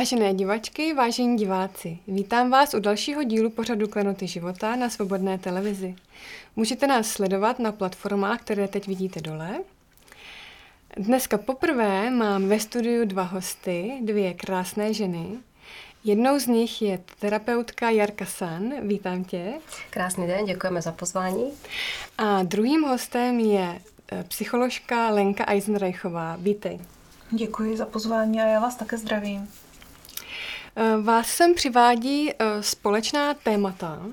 Vážené divačky, vážení diváci, vítám vás u dalšího dílu pořadu Klenoty života na Svobodné televizi. Můžete nás sledovat na platformách, které teď vidíte dole. Dneska poprvé mám ve studiu dva hosty, dvě krásné ženy. Jednou z nich je terapeutka Jarka San. Vítám tě. Krásný den, děkujeme za pozvání. A druhým hostem je eh, psycholožka Lenka Eisenreichová. Vítej. Děkuji za pozvání a já vás také zdravím. Eh, vás sem přivádí eh, společná témata.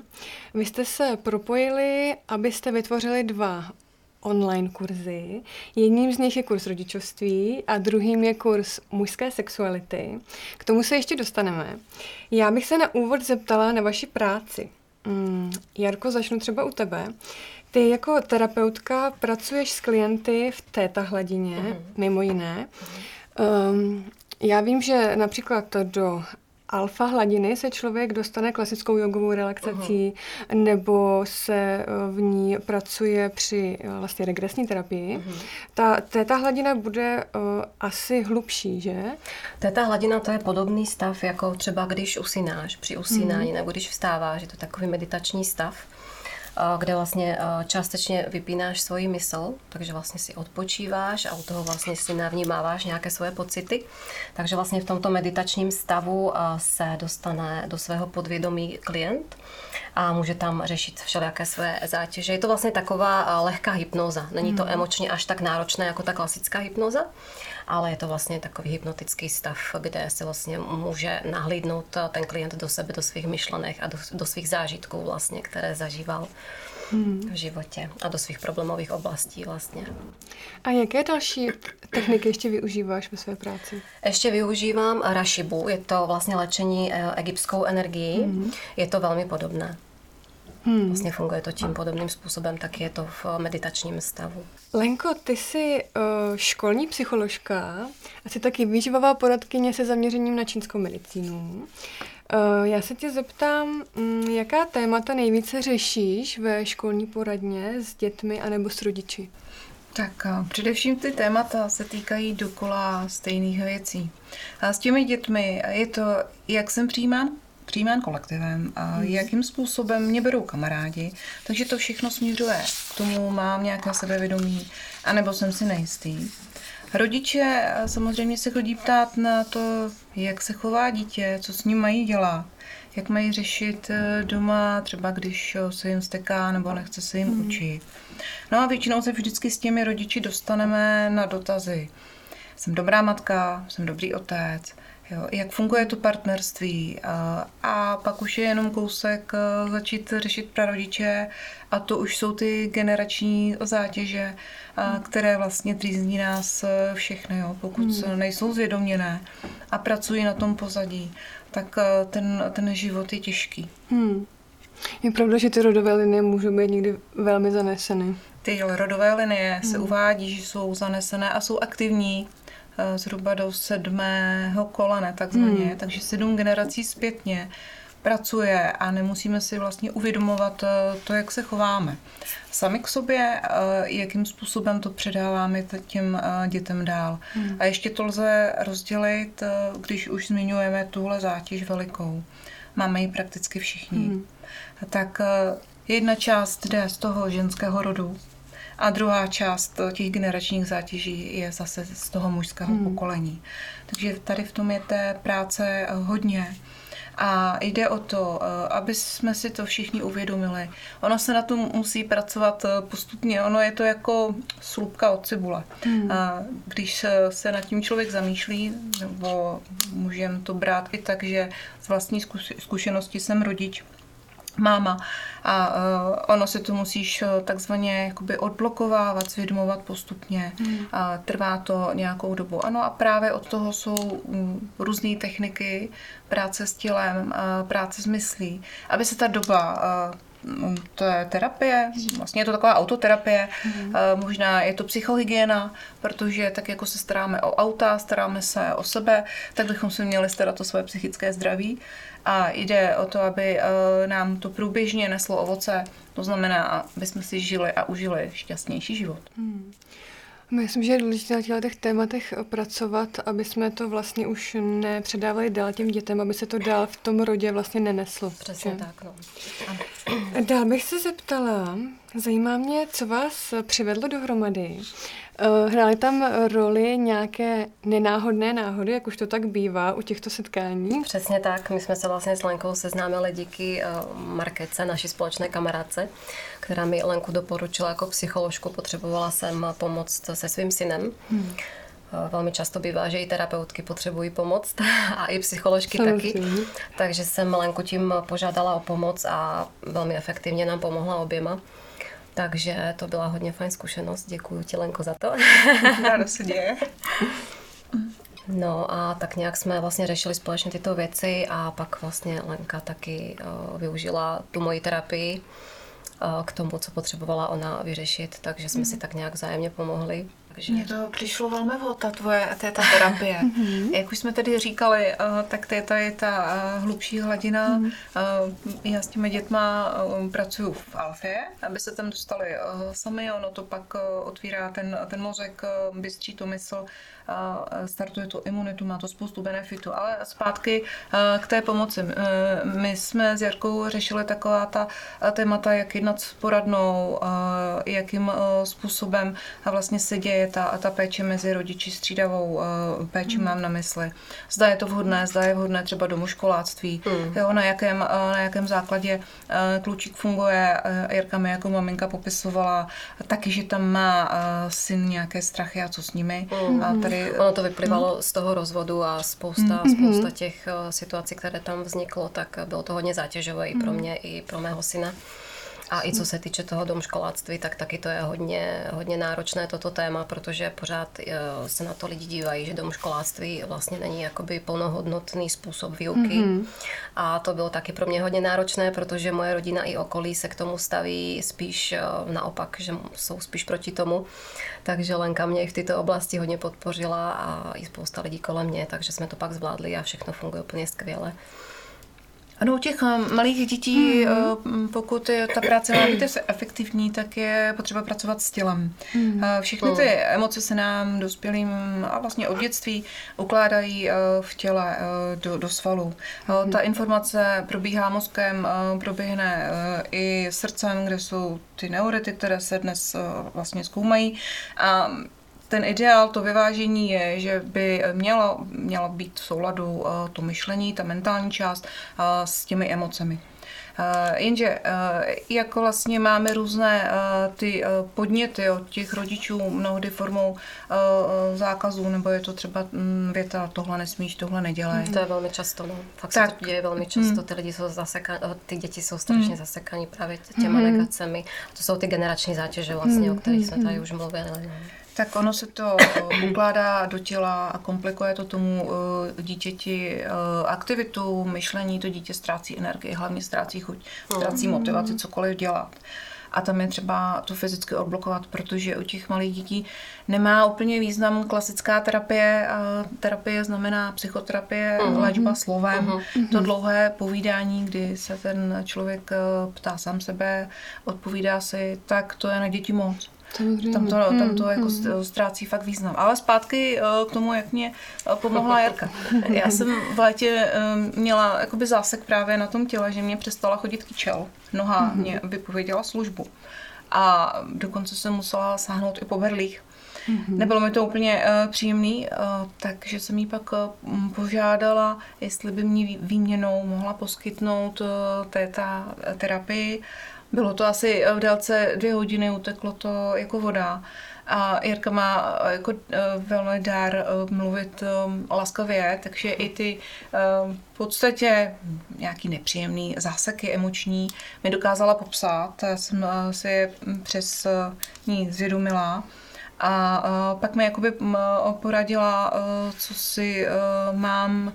Vy jste se propojili, abyste vytvořili dva online kurzy. Jedním z nich je kurz rodičovství a druhým je kurz mužské sexuality. K tomu se ještě dostaneme. Já bych se na úvod zeptala na vaši práci. Mm, Jarko, začnu třeba u tebe. Ty jako terapeutka pracuješ s klienty v téta hladině, uh-huh. mimo jiné. Um, já vím, že například do alfa hladiny se člověk dostane klasickou jogovou relaxací, uh-huh. nebo se eh, v ní pracuje při eh, vlastně regresní terapii. Uh-huh. Ta téta hladina bude uh, asi hlubší, že? Téta hladina to je podobný stav, jako třeba když usínáš, při usínání, uh-huh. nebo když vstáváš, je to takový meditační stav kde vlastně částečně vypínáš svoji mysl, takže vlastně si odpočíváš a u toho vlastně si navnímáváš nějaké svoje pocity. Takže vlastně v tomto meditačním stavu se dostane do svého podvědomí klient a může tam řešit všelijaké své zátěže. Je to vlastně taková lehká hypnoza. Není to hmm. emočně až tak náročné jako ta klasická hypnoza, ale je to vlastně takový hypnotický stav, kde se vlastně může nahlídnout ten klient do sebe, do svých myšlenek a do, do svých zážitků vlastně, které zažíval. V životě a do svých problémových oblastí vlastně. A jaké další techniky ještě využíváš ve své práci? Ještě využívám rashibu, je to vlastně léčení eh, egyptskou energií, hmm. je to velmi podobné. Hmm. Vlastně funguje to tím podobným způsobem, tak je to v meditačním stavu. Lenko, ty jsi uh, školní psycholožka a jsi taky výživová poradkyně se zaměřením na čínskou medicínu. Uh, já se tě zeptám, um, jaká témata nejvíce řešíš ve školní poradně s dětmi anebo s rodiči? Tak především ty témata se týkají dokola stejných věcí. A s těmi dětmi je to, jak jsem přijímán přijímán kolektivem a hmm. jakým způsobem mě berou kamarádi. Takže to všechno směřuje k tomu, mám nějaké sebevědomí, anebo jsem si nejistý. Rodiče samozřejmě se chodí ptát na to, jak se chová dítě, co s ním mají dělat, jak mají řešit eh, doma, třeba když se jim steká nebo nechce se jim hmm. učit. No a většinou se vždycky s těmi rodiči dostaneme na dotazy. Jsem dobrá matka, jsem dobrý otec, Jo, jak funguje to partnerství a, a pak už je jenom kousek e, začít řešit prarodiče a to už jsou ty generační zátěže, a, hmm. které vlastně trýzní nás e, všechny, jo, pokud hmm. nejsou zvědoměné a pracují na tom pozadí, tak ten, ten život je těžký. Hmm. Je pravda, že ty rodové linie můžou být někdy velmi zaneseny. Ty rodové linie hmm. se uvádí, že jsou zanesené a jsou aktivní Eh, zhruba do sedmého kolene takzvaně, hmm. takže sedm generací zpětně pracuje a nemusíme si vlastně uvědomovat eh, to, jak se chováme. Sami k sobě, eh, jakým způsobem to předáváme těm dětem dál. Hmm. A ještě to lze rozdělit, když už zmiňujeme tuhle zátěž velikou. Máme ji prakticky všichni. Hmm. Tak jedna část jde z toho ženského rodu, a druhá část těch generačních zátěží je zase z toho mužského hmm. pokolení. Takže tady v tom je té práce hodně. A jde o to, aby jsme si to všichni uvědomili. Ono se na tom musí pracovat postupně. Ono je to jako slupka od cibule. Hmm. A když se nad tím člověk zamýšlí, nebo můžeme to brát i tak, že z vlastní zkušenosti jsem rodič, máma a uh, ono si to musíš uh, takzvaně jakoby odblokovávat, zvědomovat postupně. Hmm. A trvá to nějakou dobu. Ano a právě od toho jsou um, různé techniky práce s tělem, uh, práce s myslí, aby se ta doba uh, to je terapie, vlastně je to taková autoterapie, mm. možná je to psychohygiena, protože tak jako se staráme o auta, staráme se o sebe, tak bychom se měli starat o své psychické zdraví a jde o to, aby eh, nám to průběžně neslo ovoce, to znamená, aby jsme si žili a užili šťastnější život. Hmm. Myslím, že je důležité na těchto těch tématech pracovat, aby jsme to vlastně už nepředávali dál těm dětem, aby se to dál v tom rodě vlastně neneslo. Přesně že? tak, no. Dál bych se zeptala, zajímá mě, co vás přivedlo dohromady. Eh, hrály tam roli nějaké nenáhodné náhody, jak už to tak bývá u těchto setkání? Přesně tak. My jsme se vlastně s Lenkou seznámili díky eh, Markece, naší společné kamarádce, která mi Lenku doporučila jako psycholožku. Potřebovala jsem pomoct se svým synem. Hmm. Velmi často bývá, že i terapeutky potřebují pomoc a i psycholožky Samozřejmě. taky. Takže jsem Lenku tím požádala o pomoc a velmi efektivně nám pomohla oběma. Takže to byla hodně fajn zkušenost. Děkuji ti, Lenko, za to. Ráda se děje. No a tak nějak jsme vlastně řešili společně tyto věci a pak vlastně Lenka taky uh, využila tu moji terapii uh, k tomu, co potřebovala ona vyřešit, takže jsme mm. si tak nějak vzájemně pomohli. Takže... Mně to přišlo velmi vhod, ta tvoje téta terapie. Mhm. Jak už jsme tady říkali, eh, tak téta je ta eh, hlubší hladina. Mhm. Eh, já s těmi dětma pracuji v Alfě, aby se tam dostali sami. Ono to pak otvírá ten, ten mozek, bystří to mysl, startuje to imunitu, má to spoustu benefitů. Ale zpátky k té pomoci. My jsme s Jarkou řešili taková ta témata, jak jednat s poradnou, jakým způsobem vlastně se děje ta, ta péče mezi rodiči střídavou uh, péči mm. mám na mysli. Zda je to vhodné, zda je vhodné třeba domoškoláctví, mm. jo, na, jakém, uh, na jakém základě uh, klučík funguje. Jirka mi jako maminka popisovala taky, že tam má syn nějaké strachy a co s nimi. Mm. A tady, ono to vyplývalo mm. z toho rozvodu a spousta, mm. spousta těch situací, které tam vzniklo, tak bylo to hodně zátěžové mm. i pro mě, i pro mého syna. A i co se týče toho domškoláctví, tak taky to je hodně, hodně náročné toto téma, protože pořád eh, se na to lidi dívají, že domškoláctví vlastně není jakoby plnohodnotný způsob výuky. Mm-hmm. A to bylo taky pro mě hodně náročné, protože moje rodina i okolí se k tomu staví spíš eh, naopak, že jsou spíš proti tomu. Takže Lenka mě i v této oblasti hodně podpořila a i spousta lidí kolem mě, takže jsme to pak zvládli a všechno funguje úplně skvěle. Ano, u těch eh, malých dětí, mm-hmm. pokud je ta práce má být efektivní, tak je potřeba pracovat s tělem. Mm-hmm. Všechny ty emoce se nám dospělým a vlastně od dětství ukládají v těle do, do svalu. Mm-hmm. Ta informace probíhá mozkem, proběhne i srdcem, kde jsou ty neurity, které se dnes vlastně zkoumají. A ten ideál, to vyvážení je, že by mělo, mělo být v souladu uh, to myšlení, ta mentální část uh, s těmi emocemi. Uh, jenže jako vlastně máme různé ty podněty od těch rodičů, mnohdy formou zákazů, nebo je to třeba um, věta, tohle nesmíš, tohle nedělej. To je velmi často, no. Fakt tak. se to děje velmi často, mm. ty lidi jsou zasekaní, ty děti jsou strašně mm. zasekaní právě těma mm. negacemi. To jsou ty generační zátěže vlastně, mm. o kterých jsme tady už mluvili. No. Tak ono se to ukládá do těla a komplikuje to tomu dítěti aktivitu, myšlení, to dítě ztrácí energii, hlavně ztrácí chuť, ztrácí motivaci cokoliv dělat. A tam je třeba to fyzicky odblokovat, protože u těch malých dětí nemá úplně význam klasická terapie. A terapie znamená psychoterapie, uh-huh. léčba slovem. Uh-huh. To dlouhé povídání, kdy se ten člověk ptá sám sebe, odpovídá si, tak to je na děti moc. Tam to, tam to jako hmm. ztrácí fakt význam. Ale zpátky eh, k tomu, jak mě eh, pomohla Jarka. Já jsem v létě eh, měla jakoby zásek právě na tom těle, že mě přestala chodit kyčel. Noha mm-hmm. mě vypověděla službu. A dokonce jsem musela sáhnout i po berlích. Mm-hmm. Nebylo mi to úplně uh, příjemný, uh, takže jsem jí pak uh, požádala, jestli by mi výměnou mohla poskytnout uh, téta terapii bylo to asi v délce dvě hodiny, uteklo to jako voda. A Jirka má eh, jako eh, velmi dár eh, mluvit laskavě, takže i ty v podstatě nějaký nepříjemný záseky emoční mi dokázala popsat. Já jsem si je přes ní zvědomila. A pak mi jakoby poradila, co si mám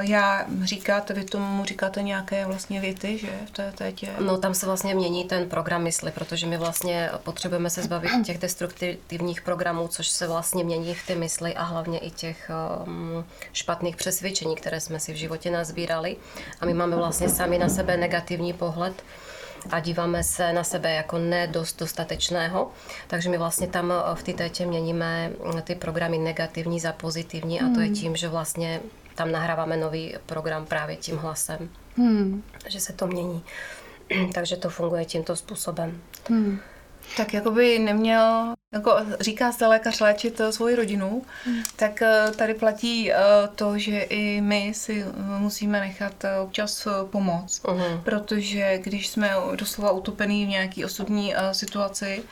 já říkat, vy tomu říkáte nějaké vlastně věty, že v té tétě? No tam se vlastně mění ten program mysli, protože my vlastně potřebujeme se zbavit těch destruktivních programů, což se vlastně mění v ty mysli a hlavně i těch špatných přesvědčení, které jsme si v životě nazbírali. A my máme vlastně sami na sebe negativní pohled a díváme se na sebe jako nedost dostatečného. Takže my vlastně tam v té tétě měníme ty programy negativní za pozitivní a to je tím, že vlastně tam nahráváme nový program právě tím hlasem. Hmm. Že se to mění. Takže to funguje tímto způsobem. Hmm. Tak jako by neměl, jako říká se lékař léčit eh, svoji rodinu, hmm. tak eh, tady platí eh, to, že i my si musíme nechat občas pomoct, uh-huh. protože když jsme doslova utopený v nějaký osobní situaci,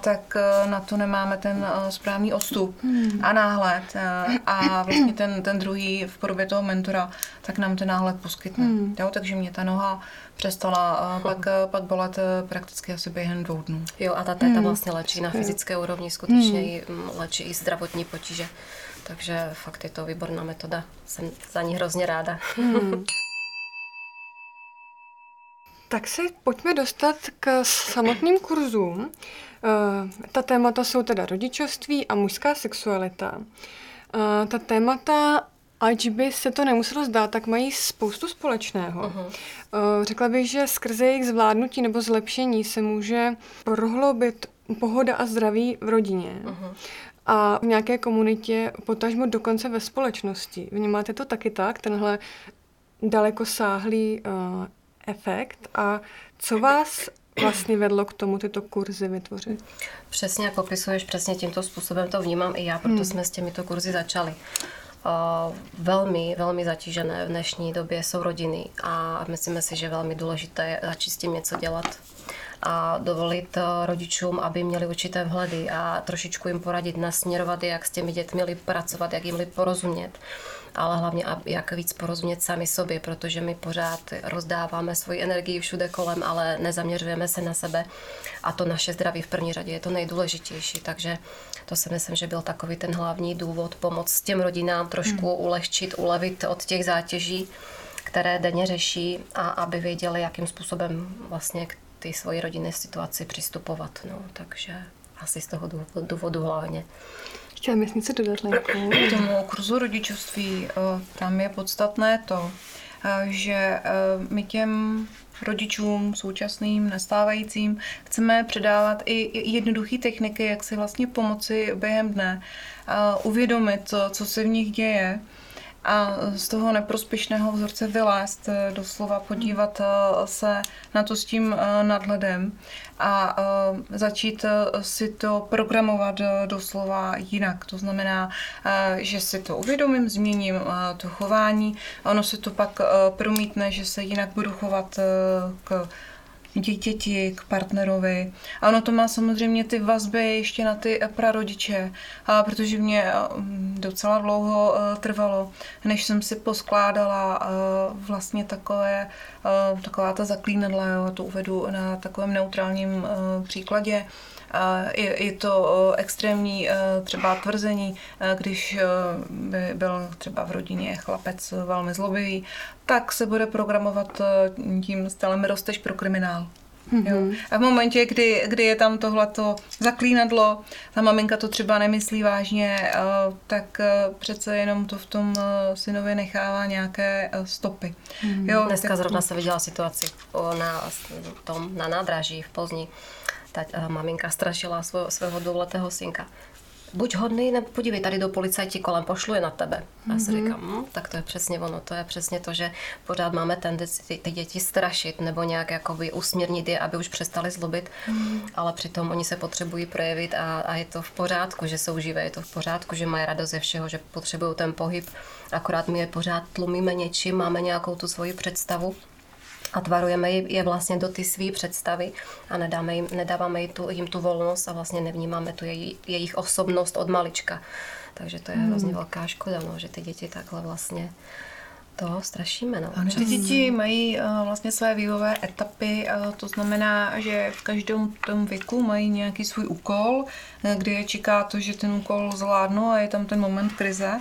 tak na to nemáme ten správný ostup hmm. a náhled a vlastně ten, ten druhý v podobě toho mentora, tak nám ten náhled poskytne. Hmm. Jo, takže mě ta noha přestala a pak, pak bolet eh, prakticky asi během dvou dnů. Jo, a ta téta hmm. vlastně léčí na fyzické úrovni, skutečně hmm. léčí i zdravotní potíže. Takže fakt je to výborná metoda. Jsem za ní hrozně ráda. Hmm. Tak si pojďme dostat k samotným kurzům. Eh, ta témata jsou teda rodičovství a mužská sexualita. Eh, ta témata Ač by se to nemuselo zdát, tak mají spoustu společného. Uh-huh. Řekla bych, že skrze jejich zvládnutí nebo zlepšení se může prohloubit pohoda a zdraví v rodině. Uh-huh. A v nějaké komunitě, potažmo dokonce ve společnosti. Vnímáte to taky tak, tenhle daleko sáhlý uh, efekt? A co vás vlastně vedlo k tomu tyto kurzy vytvořit? Přesně jak opisuješ, přesně tímto způsobem to vnímám i já, proto hmm. jsme s těmito kurzy začali velmi, velmi zatížené v dnešní době jsou rodiny a myslíme si, že je velmi důležité začít s tím něco dělat a dovolit eh, rodičům, aby měli určité vhledy a trošičku jim poradit, nasměrovat, jak s těmi dětmi pracovat, jak jim porozumět. Ale hlavně jak víc porozumět sami sobě, protože my pořád rozdáváme svoji energii všude kolem, ale nezaměřujeme se na sebe. A to naše zdraví v první řadě je to nejdůležitější, takže to si myslím, že byl takový ten hlavní důvod pomoct těm rodinám trošku hmm. ulehčit, ulevit od těch zátěží, které denně řeší a aby věděli, jakým způsobem vlastně ty svoji rodinné situaci přistupovat. No, takže asi z toho důvodu hlavně. Chtěla bys něco dodat, Lenku? K tomu kurzu rodičovství, eh, tam je podstatné to, eh, že eh, my těm rodičům současným, nastávajícím, chceme předávat i jednoduché techniky, jak si vlastně pomoci během dne, uvědomit, co se v nich děje, a z toho neprospěšného vzorce vylézt, eh, doslova podívat eh, se na to s tím eh, nadhledem a začít si to programovat doslova jinak. To znamená, že si to uvědomím, změním to chování, ono se to pak promítne, že se jinak budu chovat k dítěti, k partnerovi. A ono to má samozřejmě ty vazby ještě na ty prarodiče, a protože mě docela dlouho e, trvalo, než jsem si poskládala e, vlastně takové, taková ta zaklínadla, jo, to uvedu na takovém neutrálním příkladě. Je, je to extrémní třeba tvrzení, když by byl třeba v rodině chlapec velmi zlobivý, tak se bude programovat tím stylem rosteš pro kriminál. Mm-hmm. Jo. Mhm. A v momentě, kdy, kdy je tam tohleto zaklínadlo, ta maminka to třeba nemyslí vážně, tak přece jenom to v tom synovi nechává nějaké stopy. Mm-hmm. Jo, Dneska tak... zrovna se viděla situaci na, tom, na nádraží v Pozni ta uh, maminka strašila svého, svého dvouletého synka. Buď hodný, nebo podívej, tady do policajti kolem pošluje na tebe. Mm-hmm. A já si mhm. říkám, hm, tak to je přesně ono, to je přesně to, že pořád máme tendenci ty, ty děti strašit nebo nějak jakoby usměrnit je, aby už přestali zlobit, mm-hmm. ale přitom oni se potřebují projevit a, a je to v pořádku, že jsou živé, je to v pořádku, že mají radost ze všeho, že potřebují ten pohyb, akorát my je pořád tlumíme něčím, máme nějakou tu svoji představu a tvarujeme je vlastně do ty své představy a nedáme jim, nedáváme jim tu, jim tu volnost a vlastně nevnímáme tu její, jejich osobnost od malička. Takže to je hmm. hrozně velká škoda, no, že ty děti takhle vlastně to strašíme. No. Ano, ty děti mají uh, vlastně své vývové etapy, uh, to znamená, že v každém tom věku mají nějaký svůj úkol, uh, kdy je čeká to, že ten úkol zvládnou a je tam ten moment krize.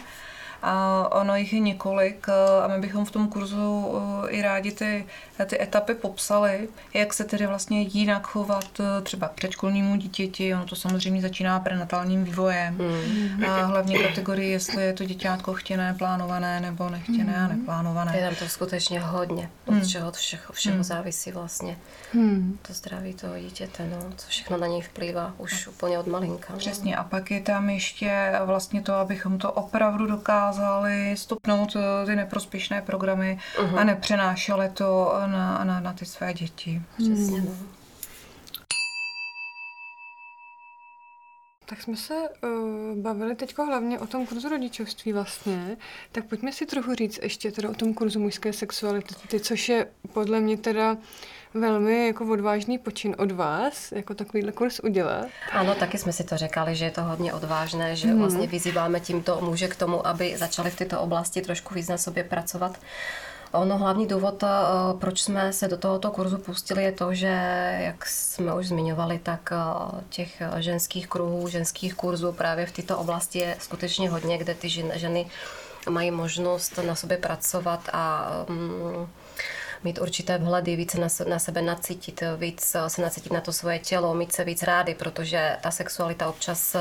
A ono jich je několik a my bychom v tom kurzu i rádi ty, ty etapy popsali, jak se tedy vlastně jinak chovat třeba k předškolnímu dítěti. Ono to samozřejmě začíná prenatálním vývojem. Mm. A hlavně kategorii, jestli je to děťátko chtěné, plánované nebo nechtěné mm. a neplánované. Je tam to skutečně hodně, od mm. čeho všeho, všeho mm. závisí vlastně. Mm. To zdraví toho dítěte, no, co všechno na něj vplývá už úplně od malinka. No. Přesně a pak je tam ještě vlastně to, abychom to opravdu dokázali stopnout eh, ty neprospěšné programy uh-huh. a nepřenášeli to na, na, na ty své děti. Přesně, no. Tak jsme se uh, bavili teď hlavně o tom kurzu rodičovství vlastně, tak pojďme si trochu říct ještě teda o tom kurzu mužské sexuality, což je podle mě teda velmi jako odvážný počin od vás, jako takovýhle kurz udělat. Ano, taky jsme si to řekali, že je to hodně odvážné, že hmm. vlastně vyzýváme tímto muže k tomu, aby začali v této oblasti trošku víc na sobě pracovat. Ono hlavní důvod, eh, proč jsme se do tohoto kurzu pustili, je to, že, jak jsme už zmiňovali, tak eh, těch ženských kruhů, ženských kurzů právě v této oblasti je skutečně hodně, kde ty ženy mají možnost na sobě pracovat a um, mít určité vhledy, více na, na sebe nacítit, víc se nacítit na to svoje tělo, mít se víc rády, protože ta sexualita občas eh,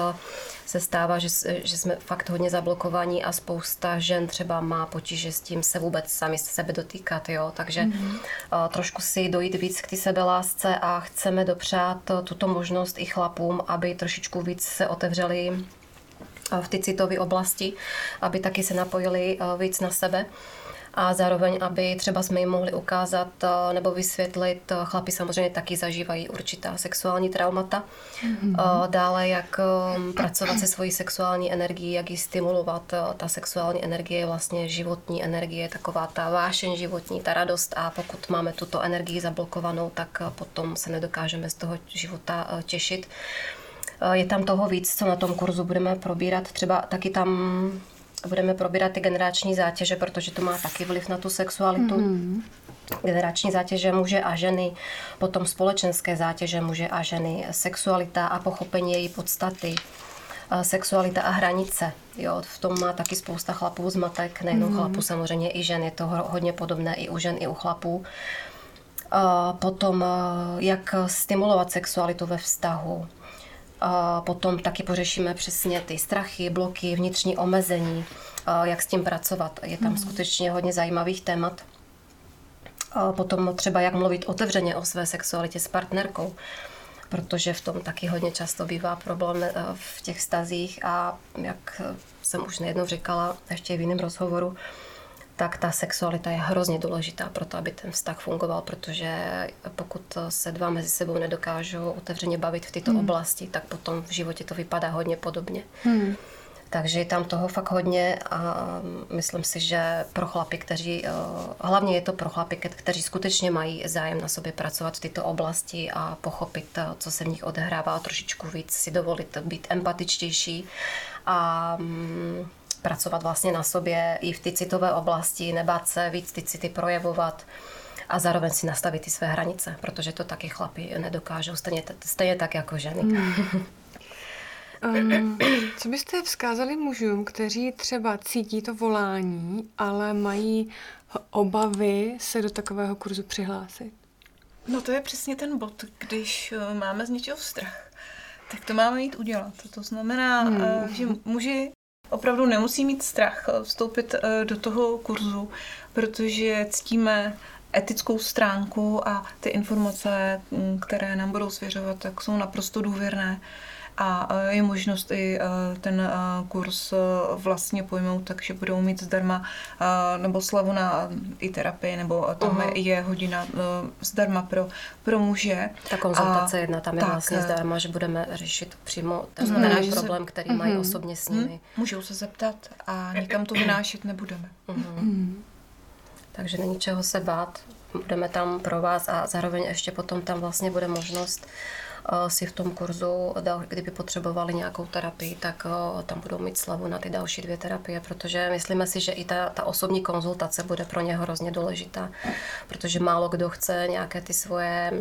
se stává, že, že jsme fakt hodně zablokovaní a spousta žen třeba má potíže s tím se vůbec sami sebe dotýkat, jo, takže mm-hmm. trošku si dojít víc k té sebelásce a chceme dopřát tuto možnost i chlapům, aby trošičku víc se otevřeli v ty citové oblasti, aby taky se napojili víc na sebe a zároveň, aby třeba jsme jim mohli ukázat eh, nebo vysvětlit, eh, chlapi samozřejmě taky zažívají určitá sexuální traumata. Mm-hmm. Dále, jak pracovat se svojí sexuální energií, jak ji stimulovat. Ta sexuální energie je vlastně životní energie, taková ta vášeň životní, ta radost a pokud máme tuto energii zablokovanou, tak potom se nedokážeme z toho života těšit. Je tam toho víc, co na tom kurzu budeme probírat. Třeba taky tam budeme probírat ty generační zátěže, protože to má taky vliv na tu sexualitu. Mm-hmm. Generační zátěže muže a ženy, potom společenské zátěže muže a ženy, sexualita a pochopení její podstaty, sexualita a hranice. Jo, v tom má taky spousta chlapů zmatek, nejenom mm. chlapů, samozřejmě i žen. Je to hodně podobné i u žen, i u chlapů. Potom, jak stimulovat sexualitu ve vztahu, a potom taky pořešíme přesně ty strachy, bloky, vnitřní omezení, jak s tím pracovat. Je tam mm. skutečně hodně zajímavých témat. A potom třeba jak mluvit otevřeně o své sexualitě s partnerkou, protože v tom taky hodně často bývá problém e, v těch stazích a jak jsem už nejednou říkala, ještě v jiném rozhovoru, tak ta sexualita je hrozně důležitá pro to, aby ten vztah fungoval, protože pokud se dva mezi sebou nedokážou otevřeně bavit v této hmm. oblasti, tak potom v životě to vypadá hodně podobně. Hmm. Takže je tam toho fakt hodně a myslím si, že pro chlapy, kteří, eh, hlavně je to pro chlapy, kteří skutečně mají zájem na sobě pracovat v této oblasti a pochopit, eh, co se v nich odehrává a trošičku víc si dovolit být empatičtější a mm, pracovat vlastně na sobě i v ty citové oblasti, nebát se víc ty city projevovat a zároveň si nastavit ty své hranice, protože to taky chlapi nedokážou, stejně, stejně tak jako ženy. Hmm. Um, co byste vzkázali mužům, kteří třeba cítí to volání, ale mají obavy se do takového kurzu přihlásit? No to je přesně ten bod, když eh, máme z něčeho strach, tak to máme jít udělat. To znamená, hmm. Eh, že muži opravdu nemusí mít strach eh, vstoupit eh, do toho kurzu, protože ctíme etickou stránku a ty informace, mm, které nám budou svěřovat, tak jsou naprosto důvěrné a e, je možnost i e, ten e, kurz vlastně pojmout, takže budou mít zdarma nebo slavu na i terapii, nebo tam uh-huh. je hodina zdarma pro, pro muže. Ta konzultace a, jedna tam je tak, vlastně zdarma, že budeme řešit přímo ten uh-huh. náš problém, který uh-huh. mají mhm. osobně s nimi. Uh-huh. Můžou se zeptat a nikam to vynášet nebudeme. Uh-huh. Uh-huh. Takže není čeho se bát, budeme tam pro vás a zároveň ještě potom tam vlastně bude možnost si v tom kurzu, kdyby potřebovali nějakou terapii, tak tam budou mít slavu na ty další dvě terapie, protože myslíme si, že i ta, ta osobní konzultace bude pro ně hrozně důležitá, protože málo kdo chce nějaké ty svoje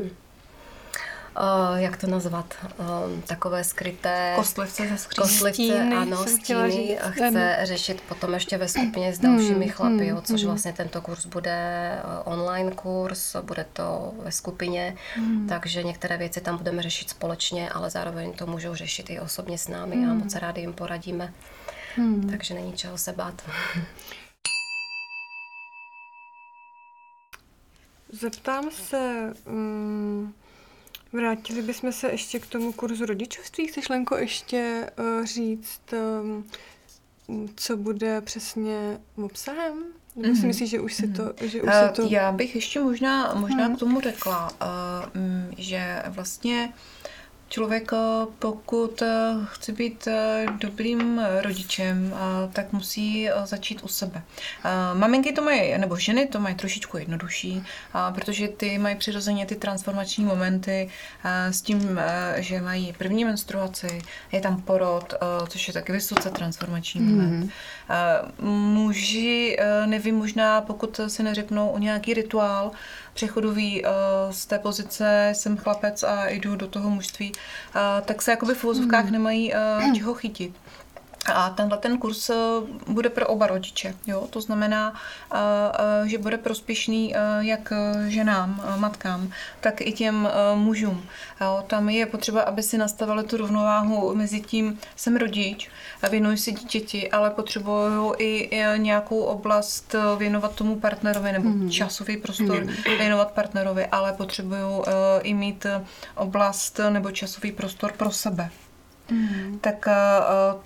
uh, jak to nazvat, um, takové skryté... Kostlivce ze skříní. Kostlivce, Stíny, ano, stíny říct. a chce řešit potom ještě ve skupině s dalšími Hmm, chlapy, hmm, jo, což hmm. vlastně tento kurz bude uh, online kurz, bude to ve skupině, Hmm. takže některé věci tam budeme řešit společně, ale zároveň to můžou řešit i osobně s námi a moc rádi jim poradíme, Hmm. takže není čeho se bát. Zeptám se, um, vrátili bychom se ještě k tomu kurzu rodičovství. Chceš, Lenko, ještě uh, říct, um, co bude přesně obsahem? Nebo si Mhm. myslíš, že už si to... Že už Eh, si to... Já bych ještě možná, možná Hmm. k tomu řekla, eh, mm, že vlastně člověk, pokud eh, chce být eh, dobrým rodičem, tak musí eh, začít u sebe. Maminky to mají, nebo ženy to mají trošičku jednodušší, protože ty mají přirozeně ty transformační momenty s tím, že mají první menstruaci, je tam porod, což je taky vysoce transformační moment. Eh, Muži, nevím, možná pokud si neřeknou o nějaký rituál přechodový eh, z té pozice jsem chlapec a jdu do toho mužství, tak se jakoby v uvozovkách nemají eh, čeho chytit. A tenhle ten kurz eh, bude pro oba rodiče. Jo? To znamená, eh, eh, že bude prospěšný jak ženám, matkám, tak i těm mužům. Jo? Tam je potřeba, aby si nastavili tu rovnováhu mezi tím, jsem rodič, a věnuji se dítěti, ale potřebuju i nějakou oblast věnovat tomu partnerovi nebo časový prostor věnovat partnerovi, ale potřebuju i mít oblast nebo časový prostor pro sebe. Tak eh,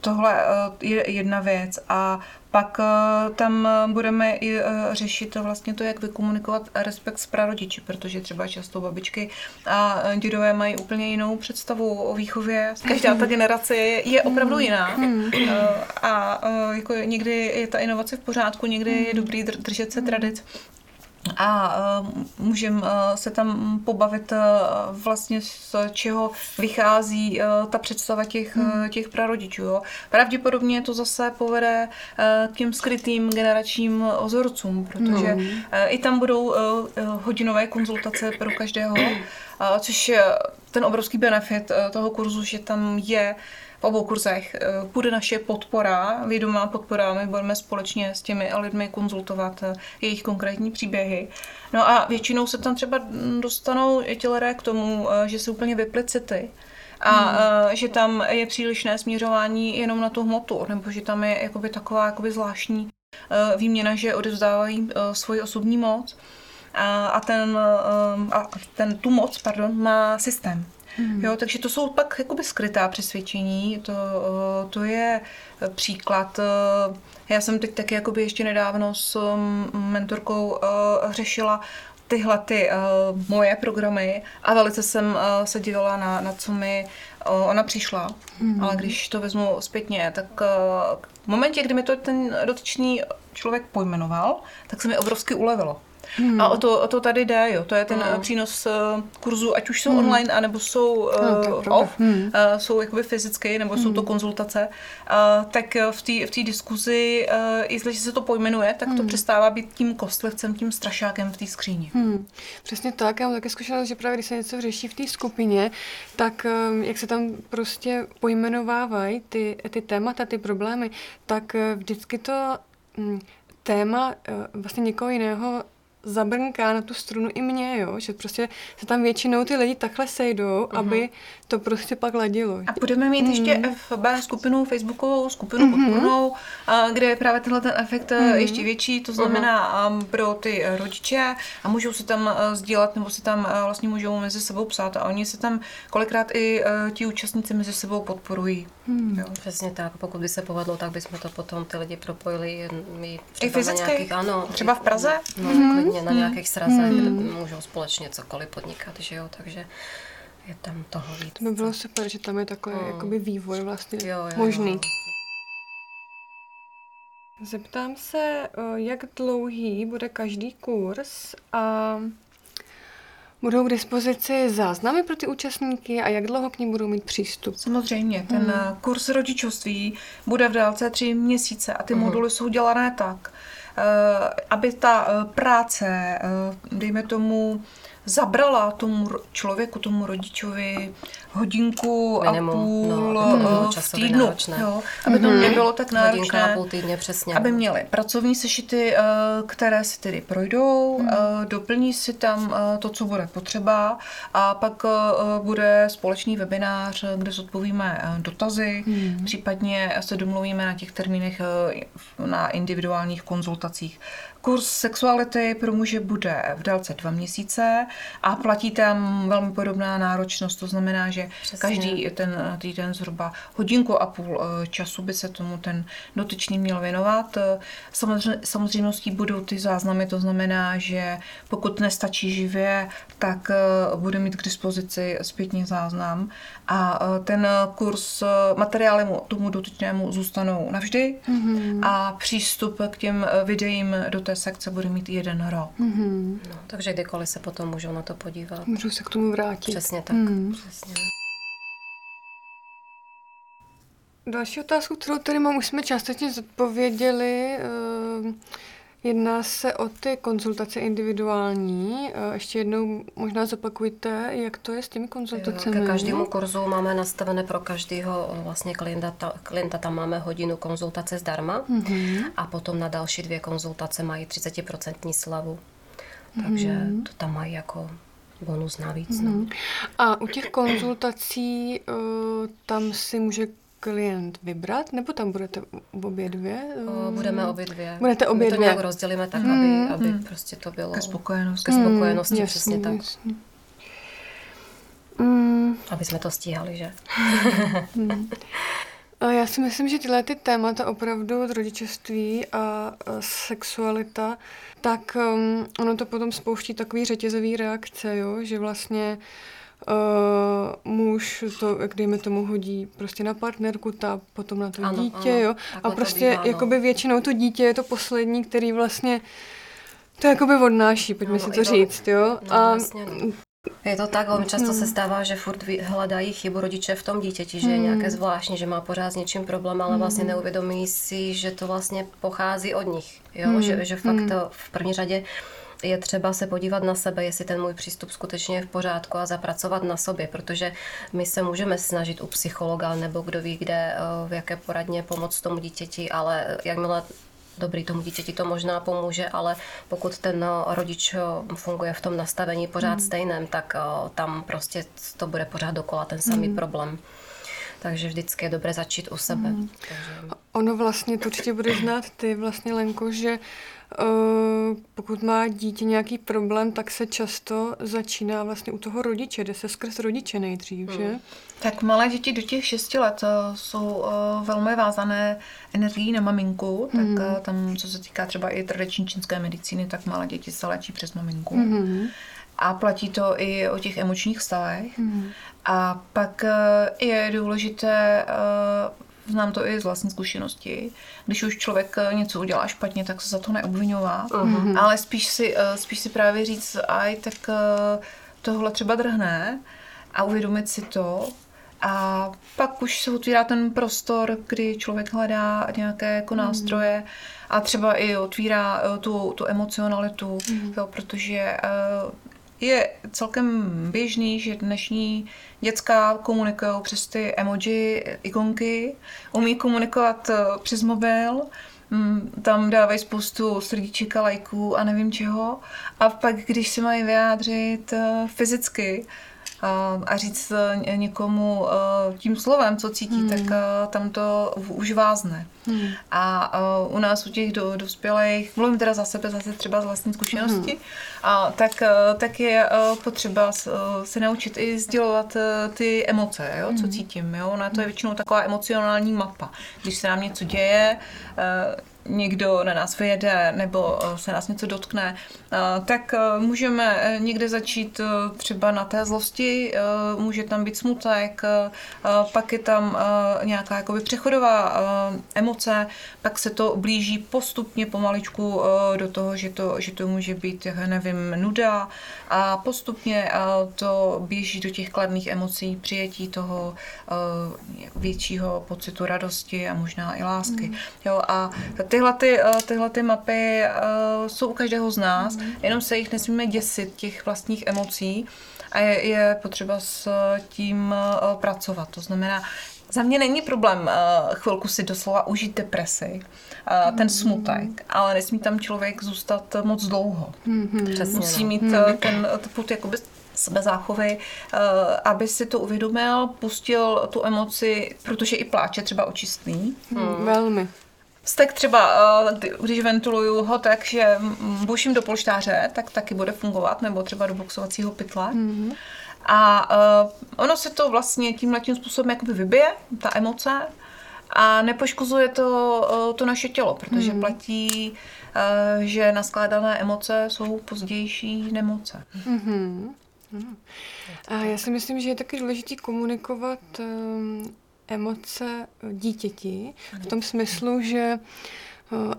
tohle eh, je jedna věc. A pak eh, tam budeme i řešit vlastně to, jak vykomunikovat respekt s prarodiči, protože třeba často babičky a dědové mají úplně jinou představu o výchově. Každá ta generace je, je opravdu jiná. Eh, A jako někdy je ta inovace v pořádku, někdy je dobrý dr- držet se tradic. A uh, můžeme uh, se tam pobavit uh, vlastně z čeho vychází uh, ta představa těch, uh, těch prarodičů. Jo. Pravděpodobně to zase povede uh, k těm skrytým generačním vzorcům, protože uh, i tam budou uh, uh, hodinové konzultace pro každého, uh, což je ten obrovský benefit uh, toho kurzu, že tam je v obou kurzech eh, bude naše podpora, vědomá podpora, my budeme společně s těmi lidmi konzultovat eh, jejich konkrétní příběhy. No a většinou se tam třeba dostanou i ti lidé k tomu, eh, že se úplně vyply city a hmm. že tam je přílišné směřování jenom na tu hmotu, nebo že tam je jakoby taková jakoby zvláštní eh, výměna, že odevzdávají eh, svoji osobní moc a, ten, eh, a ten, tu moc pardon, má systém. Hmm. Jo, takže to jsou pak jakoby skrytá přesvědčení, to, eh, to je příklad. eh, Já jsem teď taky jakoby ještě nedávno s mm, mentorkou eh, řešila tyhle ty uh, moje programy a velice jsem uh, se dívala na, na co mi uh, ona přišla. Hmm. Ale když to vezmu zpětně, tak uh, v momentě, kdy mi to ten dotyčný člověk pojmenoval, tak se mi obrovsky ulevilo. Hmm. A o to, o to tady jde, jo. To je ten no. přínos uh, kurzu, ať už jsou hmm. online, anebo jsou uh, No, pravda. off, Hmm. uh, jsou jakoby fyzicky, nebo jsou to konzultace, uh, tak uh, v té v diskuzi, uh, jestliže se to pojmenuje, tak to přestává být tím kostlivcem, tím strašákem v té skříni. Hmm, přesně tak. Já mám také zkušenost, že právě když se něco řeší v té skupině, tak um, jak se tam prostě pojmenovávají ty, ty témata, ty problémy, tak uh, vždycky to um, téma uh, vlastně někoho jiného zabrnká na tu strunu i mě, jo? že prostě se tam většinou ty lidi takhle sejdou, uh-huh. aby to prostě pak ladilo. A budeme mít mm. ještě FB skupinu, facebookovou skupinu mm-hmm. podpornou, kde je právě tenhle ten efekt mm. ještě větší, to znamená um, pro ty eh, rodiče a můžou si tam uh, sdílet nebo si tam uh, vlastně můžou mezi sebou psát a oni se tam kolikrát i ti účastníci mezi sebou podporují. Hmm. Jo. Přesně tak, pokud by se povedlo, tak bychom to potom ty lidi propojili my třeba I fyzicky? na nějakých, ano. Třeba v Praze? No, mm. klidně na nějakých srazech, kde můžou společně cokoliv podnikat, že jo, takže je tam toho víc. To by bylo super, že tam je takový Mm. jakoby vývoj vlastně Jo, jo, možný. jo. Zeptám se, eh, jak dlouhý bude každý kurz a budou k dispozici záznamy pro ty účastníky a jak dlouho k ním budou mít přístup? Samozřejmě, ten hmm. kurz rodičovství bude v délce tři měsíce a ty moduly jsou dělané tak, eh, aby ta eh, práce, eh, dejme tomu, zabrala tomu člověku, tomu rodičovi hodinku Minimum, a půl no, no, v týdnu. Jo, aby to mm-hmm. nebylo tak náročné. Hodinka a půl týdně, přesně. Aby měli pracovní sešity, které si tedy projdou, mm. doplní si tam to, co bude potřeba a pak bude společný webinář, kde zodpovíme dotazy, mm. případně se domluvíme na těch termínech na individuálních konzultacích. Kurz sexuality pro muže bude v délce dva měsíce a platí tam velmi podobná náročnost, to znamená, že Přesně. každý ten týden zhruba hodinku a půl eh, času by se tomu ten dotyčný měl věnovat. Samozřejmě, samozřejmostí budou ty záznamy, to znamená, že pokud nestačí živě, tak eh, bude mít k dispozici zpětně záznam a eh, ten kurz, materiály mu, tomu dotyčnému zůstanou navždy mm-hmm. a přístup k těm videím do té sekce bude mít jeden rok. Mm-hmm. No, takže kdykoliv se potom můžou na to podívat. Můžu se k tomu vrátit. Přesně tak. Mm. Přesně. Další otázku, kterou tady mám, už jsme částečně zodpověděli. Uh, Jedná se o ty konzultace individuální. Eh, ještě jednou možná zopakujte, jak to je s těmi konzultacemi. Ke každému kurzu máme nastavené pro každého eh, vlastně klienta, ta, klienta tam máme hodinu konzultace zdarma mm-hmm. a potom na další dvě konzultace mají 30% slavu. Takže mm-hmm. to tam mají jako bonus navíc. Mm-hmm. No. A u těch konzultací uh, tam si může klient vybrat, nebo tam budete obě dvě? O, budeme obě dvě. Budete obě My to dvě. nějak rozdělíme tak, aby, aby mm. prostě to bylo... Ke spokojenosti. Ke spokojenosti, mm, přesně jasný, tak. Jasný. Mm. Aby jsme to stíhali, že? mm. Já si myslím, že tyhle ty témata opravdu od rodičovství a sexualita, tak um, ono to potom spouští takový řetězový reakce, jo? že vlastně uh, uh, muž to, jak dejme tomu, hodí prostě na partnerku, ta potom na to ano, dítě, ano, jo. A prostě bývá, jakoby no. většinou to dítě je to poslední, který vlastně to jakoby odnáší, pojďme ano, si to říct, jo. No, a vlastně, no. Je to tak, velmi často no. se stává, že furt hledají chybu rodiče v tom dítěti, že je hmm. nějaké zvláštní, že má pořád s něčím problém, ale vlastně hmm. neuvědomí si, že to vlastně pochází od nich. Jo? Hmm. Že, že fakt to v první řadě je třeba se podívat na sebe, jestli ten můj přístup skutečně je v pořádku a zapracovat na sobě, protože my se můžeme snažit u psychologa nebo kdo ví kde, eh, v jaké poradně pomoct tomu dítěti, ale jakmile dobrý, tomu dítěti to možná pomůže, ale pokud ten eh, rodič eh, funguje v tom nastavení pořád mm. stejném, tak tam prostě to bude pořád dokola ten samý mm. problém. Takže vždycky je dobré začít u sebe. Mm. Takže... Ono vlastně, to určitě bude znát ty vlastně, Lenko, že Uh, pokud má dítě nějaký problém, tak se často začíná vlastně u toho rodiče, jde se skrz rodiče nejdřív, hmm. že? Tak malé děti do těch 6 let uh, jsou uh, velmi vázané energií na maminku, hmm. tak uh, tam, co se týká třeba i tradiční čínské medicíny, tak malé děti se léčí přes maminku. Hmm. A platí to i o těch emočních stavech. Hmm. A pak je důležité znám to i z vlastní zkušenosti. Když už člověk eh, něco udělá špatně, tak se za to neobvinovat, uh-huh. ale spíš si, eh, spíš si právě říct, aj tak eh, tohle třeba drhne a uvědomit si to a pak už se otvírá ten prostor, kdy člověk hledá nějaké jako mhm. nástroje a třeba i otvírá tu, tu emocionalitu, mm. jo, protože je celkem běžný, že dnešní děcka komunikují přes ty emoji, ikonky, umí komunikovat eh, přes mobil, mm, tam dávají spoustu srdíček a lajků a nevím čeho. A pak, když se mají vyjádřit eh, fyzicky, a říct eh, někomu eh, tím slovem, co cítí, hmm. tak eh, tam to už vázne. Hmm. A u nás u těch do, dospělých, mluvím teda za sebe, zase třeba z vlastní zkušenosti, hmm. a tak, tak je potřeba se naučit i sdělovat ty emoce, jo, co hmm. cítím. Jo? Ona to je většinou taková emocionální mapa. Když se nám něco děje, někdo na nás vyjede nebo eh, se nás něco dotkne, eh, tak eh, můžeme někde začít třeba na té zlosti, může tam být smutek, pak je tam nějaká jakoby přechodová emoce, pak se to blíží postupně pomaličku do toho, že to, že to může být, já nevím, nuda a postupně to běží do těch kladných emocí, přijetí toho většího pocitu radosti a možná i lásky. Mm. Jo, a tyhle, ty, tyhle ty mapy jsou u každého z nás, mm. jenom se jich nesmíme děsit, těch vlastních emocí a je, je potřeba s tím pracovat. To znamená, za mě není problém uh, chvilku si doslova užít depresi, uh, ten smutek, ale nesmí tam člověk zůstat moc dlouho. Mm-hmm. Přesně, Musí no. mít mm-hmm. ten, ten jakoby sebezáchovy, uh, aby si to uvědomil, pustil tu emoci, protože i pláče třeba očistný. Hmm. Velmi. Stek třeba, když ventiluju ho tak, že buším do polštáře, tak taky bude fungovat, nebo třeba do boxovacího pytle. Mm-hmm. A uh, ono se to vlastně tímhle tím způsobem jakoby vybije, ta emoce, a nepoškozuje to, uh, to naše tělo, protože hmm. platí, uh, že naskládané emoce jsou pozdější nemoce. Mm-hmm. A já si myslím, že je taky důležité komunikovat um, emoce dítěti v tom smyslu, že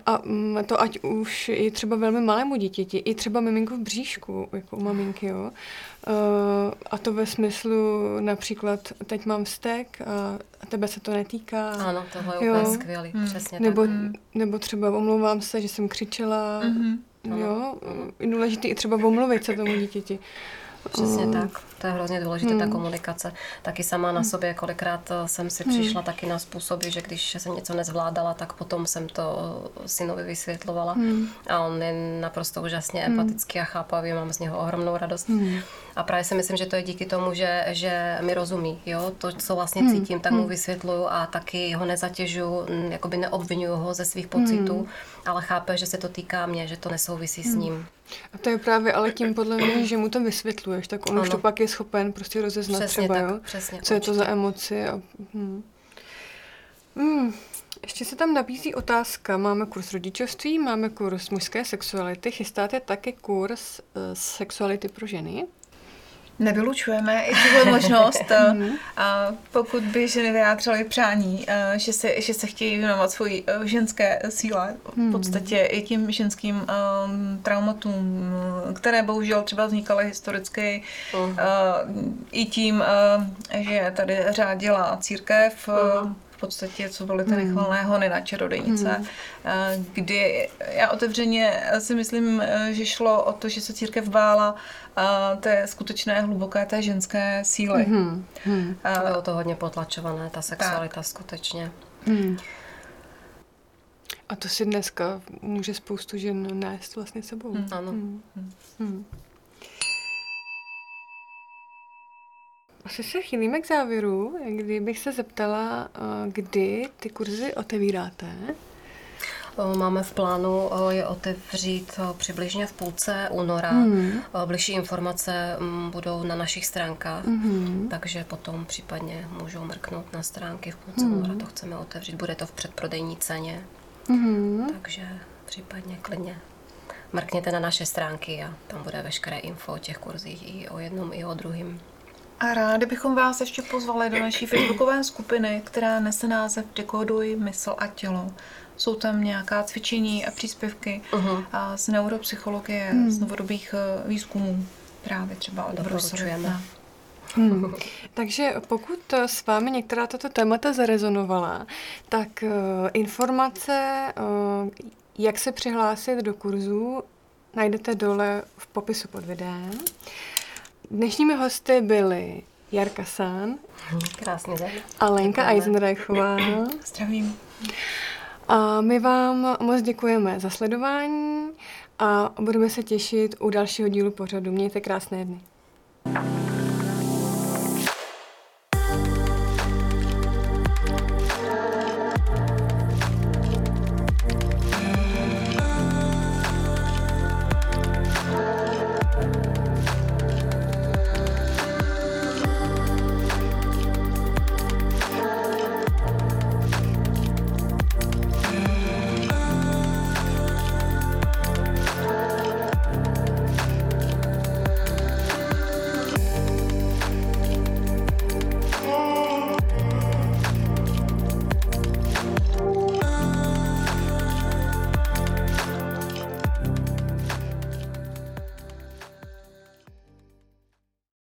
a mm, to ať už i třeba velmi malému dítěti, i třeba miminku v bříšku, jako u maminky, jo. A to ve smyslu například, teď mám vztek a tebe se to netýká. Ano, tohle je jo. úplně skvělý, hmm. přesně nebo, tak. Nebo třeba omlouvám se, že jsem křičela, mm-hmm. jo. Důležité i třeba omluvit se tomu dítěti. Přesně mm. tak. To je hrozně důležité, mm. ta komunikace. Taky sama na sobě, kolikrát eh, jsem si přišla mm. taky na způsoby, že když jsem něco nezvládala, tak potom jsem to eh, synovi vysvětlovala. Mm. A on je naprosto úžasně mm. empatický a chápavý, mám z něho ohromnou radost. Mm. A právě si myslím, že to je díky tomu, že, že mi rozumí. Jo? To, co vlastně mm. cítím, tak mu hmm. vysvětluju a taky ho nezatěžuju, jakoby neobvinuju ho ze svých pocitů, mm. ale chápe, že se to týká mě, že to nesouvisí mm. s hmm. ním. A to je právě ale tím podle mě, že mu to vysvětluješ, tak on ano. už to pak je schopen prostě rozeznat přesně třeba, tak, jo? Přesně, co určitě. je to za emoci. A, hm. Hmm. Ještě se tam nabízí otázka. Máme kurz rodičovství, máme kurz mužské sexuality. Chystáte taky kurz uh, sexuality pro ženy? Nevylučujeme i tuhle možnost, mhm. a pokud by ženy vyjádřily přání, že se, že se chtějí věnovat svojí ženské síle, v mhm. podstatě i tím ženským um, traumatům, které bohužel třeba vznikaly historicky, uh-huh. uh, i tím, uh, že tady řádila církev, uh-huh podstatě, co byly ty nechvalné hony na čarodejnice, hmm. kdy já otevřeně si myslím, že šlo o to, že se církev bála té skutečné hluboké té ženské síly. Hmm. Hmm. Bylo to hodně potlačované, ta sexualita tak. skutečně. Hmm. A to si dneska může spoustu žen nést vlastně sebou. Hmm. Ano. Hmm. Hmm. Asi se chýlíme k závěru. Kdybych se zeptala, eh, kdy ty kurzy otevíráte? Eh, máme v plánu eh, je otevřít přibližně v půlce února. Mm. Bližší informace mm, budou na našich stránkách, mm. takže potom případně můžou mrknout na stránky v půlce mm. února. To chceme otevřít. Bude to v předprodejní ceně, mm. takže případně klidně mrkněte na naše stránky a tam bude veškeré info o těch kurzích i o jednom, i o druhém. A rádi bychom vás ještě pozvali do naší facebookové skupiny, která nese název Dekoduj mysl a tělo. Jsou tam nějaká cvičení a příspěvky uh-huh. a z neuropsychologie, hmm. z novodobých eh, výzkumů, právě třeba od Doporučujeme. Hmm. Takže pokud s vámi některá tato témata zarezonovala, tak uh, informace, uh, jak se přihlásit do kurzu, najdete dole v popisu pod videem. Dnešními hosty byly Jarka Sán, Krásný den. a Lenka Eisenreichová. Zdravím. A my vám moc děkujeme za sledování a budeme se těšit u dalšího dílu pořadu. Mějte krásné dny.